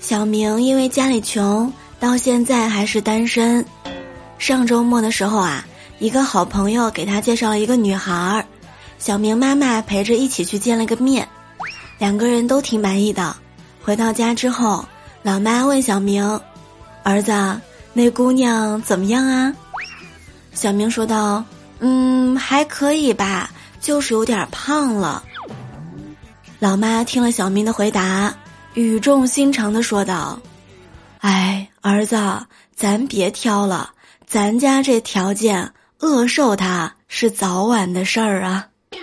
小明因为家里穷，到现在还是单身。上周末的时候啊，一个好朋友给他介绍了一个女孩儿，小明妈妈陪着一起去见了个面，两个人都挺满意的。回到家之后，老妈问小明：“儿子，那姑娘怎么样啊？”小明说道：“嗯，还可以吧，就是有点胖了。”老妈听了小明的回答。语重心长的说道：“哎，儿子，咱别挑了，咱家这条件，饿瘦他是早晚的事儿啊。”